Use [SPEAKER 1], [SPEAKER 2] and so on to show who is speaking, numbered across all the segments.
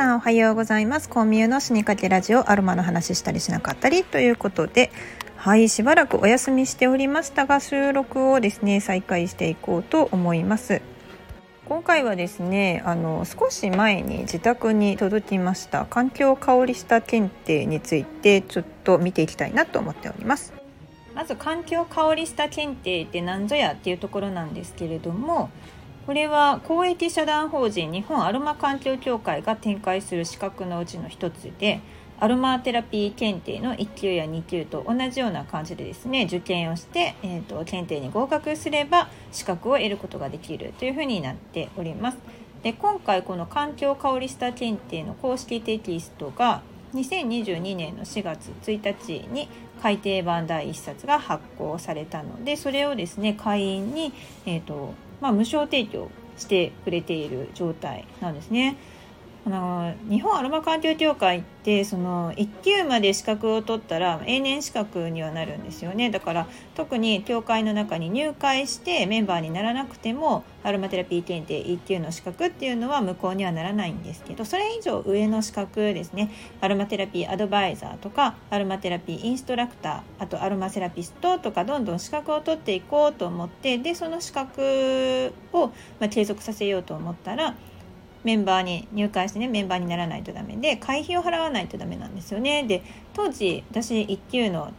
[SPEAKER 1] さんおはようございます。コンミューの死にかけラジオアロマの話したりしなかったりということではいしばらくお休みしておりましたが収録をですね再開していこうと思います。今回はですねあの少し前に自宅に届きました環境香りした検定についてちょっと見ていきたいなと思っております。まず環境香りした検定って何ぞやっていうところなんですけれどもこれは公益社団法人日本アロマ環境協会が展開する資格のうちの一つでアロマテラピー検定の1級や2級と同じような感じでですね受験をして、えーと、検定に合格すれば資格を得ることができるというふうになっております。で今回この環境香りスタ検定の公式テキストが2022年の4月1日に改訂版第1冊が発行されたのでそれをですね会員に、えーとまあ、無償提供してくれている状態なんですね。あの日本アロマ環境協会ってその1級まで資格を取ったら永年資格にはなるんですよね。だから特に協会の中に入会してメンバーにならなくてもアロマテラピー検定1級の資格っていうのは無効にはならないんですけどそれ以上上の資格ですね。アロマテラピーアドバイザーとかアロマテラピーインストラクターあとアロマセラピストとかどんどん資格を取っていこうと思ってでその資格を、ま、継続させようと思ったらメンバーに入会してねメンバーにならないとダメで会費を払わないとダメなんですよね。で当時私1級の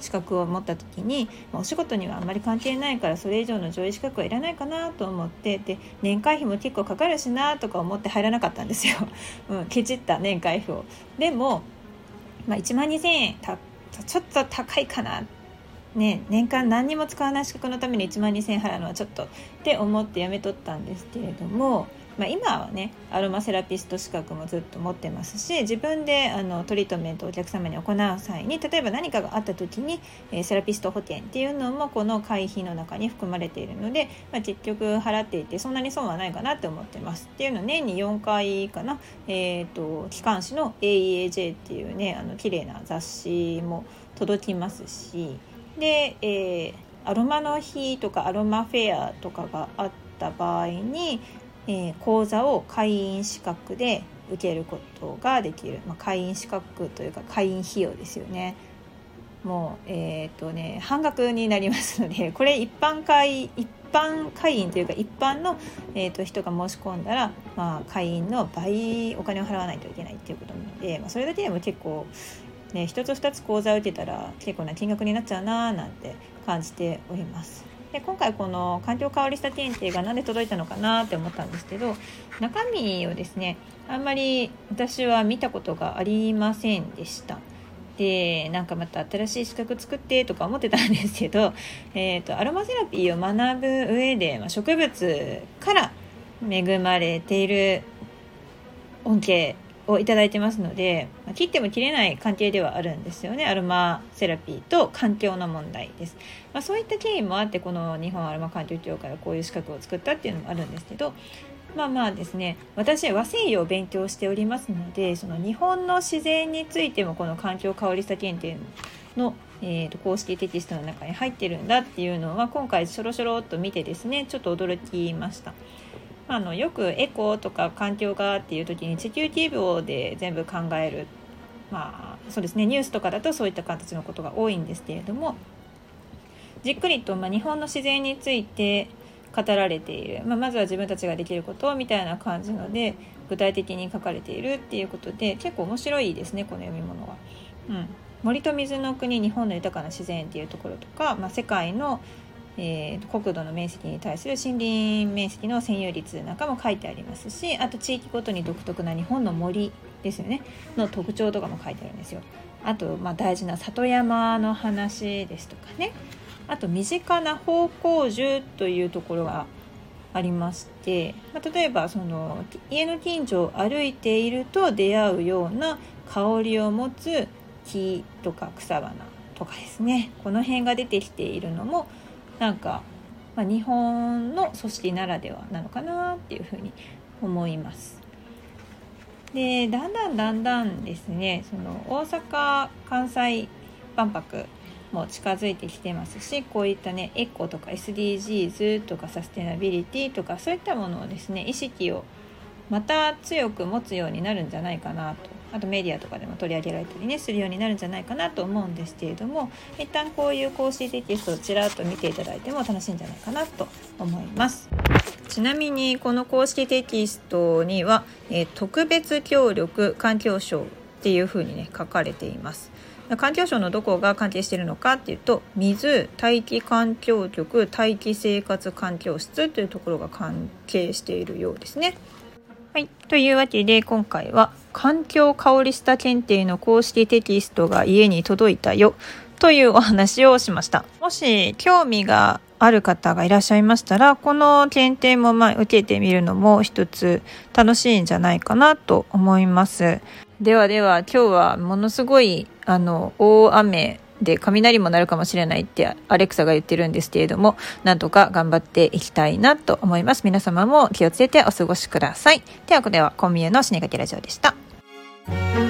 [SPEAKER 1] 資格を持った時にお仕事にはあんまり関係ないからそれ以上の上位資格はいらないかなと思ってで年会費も結構かかるしなとか思って入らなかったんですよ、うん、ケチった年会費を。でも、まあ、1万2000円たちょっと高いかな。ね、年間何にも使わない資格のために1万2000円払うのはちょっとって思ってやめとったんですけれどもまあ、今はねアロマセラピスト資格もずっと持ってますし自分であのトリートメントをお客様に行う際に例えば何かがあった時に、えー、セラピスト補填っていうのもこの会費の中に含まれているので、まあ、結局払っていてそんなに損はないかなって思ってます。っていうの年に4回かな、えーと、機関誌の AEAJ っていうねあの綺麗な雑誌も届きますしで、えー、アロマの日とかアロマフェアとかがあった場合にえー、講座を会員資格で受けることができる、まあ、会員資格というか会員費用ですよねもうえっ、とね半額になりますので これ一般会一般会員というか一般の、えーと、人が申し込んだら、まあ、会員の倍お金を払わないといけないっていうことなので、まあ、それだけでも結構ね1つ2つ講座を受けたら結構な金額になっちゃうなーなんて感じております。で今回この環境香りした検定が何で届いたのかなって思ったんですけど中身をですねあんまり私は見たことがありませんでした。でなんかまた新しい資格作ってとか思ってたんですけど、えーと、アロマセラピーを学ぶ上で、まあ、植物から恵まれている恩恵をいただいてますので、切っても切れない関係ではあるんですよねアロマセラピーと環境の問題です、まあ、そういった経緯もあってこの日本アロマ環境協会はこういう資格を作ったっていうのもあるんですけどまあまあですね私は和西洋を勉強しておりますのでその日本の自然についてもこの環境香り差検定のえーと、公式テキストの中に入ってるんだっていうのは今回しょろしょろっと見てですねちょっと驚きました。あのよくエコとか環境がっていう時に地球規模で全部考えるまあそうですねニュースとかだとそういった形のことが多いんですけれどもじっくりと、まあ、日本の自然について語られている、まあ、まずは自分たちができることみたいな感じので具体的に書かれているっていうことで結構面白いですねこの読み物は。うん、森と水の国日本の豊かな自然っていうところとか、まあ、世界のえー、国土の面積に対する森林面積の占有率なんかも書いてありますしあと地域ごとに独特な日本の森ですよね。の特徴とかも書いてあるんですよ。あと、まあ、大事な里山の話ですとかね。あと身近な方向樹というところがありまして、まあ、例えばその家の近所を歩いていると出会うような香りを持つ木とか草花とかですね。この辺が出てきているのもなんか、まあ、日本の組織ならではなのかなっていうふうに思います。でだんだんだんだんですねその大阪・関西万博も近づいてきてますしこういったねエコとか SDGs とかサステナビリティとかそういったものをですね意識をまた強く持つようになるんじゃないかなとあとメディアとかでも取り上げられたりねするようになるんじゃないかなと思うんですけれども一旦こういう公式テキストをちらっと見ていただいても楽しいんじゃないかなと思います。ちなみにこの公式テキストには、えー、特別協力環境省っていうふうにね書かれています。環境省のどこが関係しているのかっていうと水大気環境局大気生活環境室というところが関係しているようですね。はい。というわけで、今回は、環境香りした検定の公式テキストが家に届いたよ、というお話をしました。もし、興味がある方がいらっしゃいましたら、この検定もま受けてみるのも一つ楽しいんじゃないかなと思います。ではでは、今日はものすごい、あの、大雨で雷も鳴るかもしれないってアレクサが言ってるんですけれどもなんとか頑張っていきたいなと思います皆様も気をつけてお過ごしくださいではこれはコンビニの死にかけラジオでした Thank you.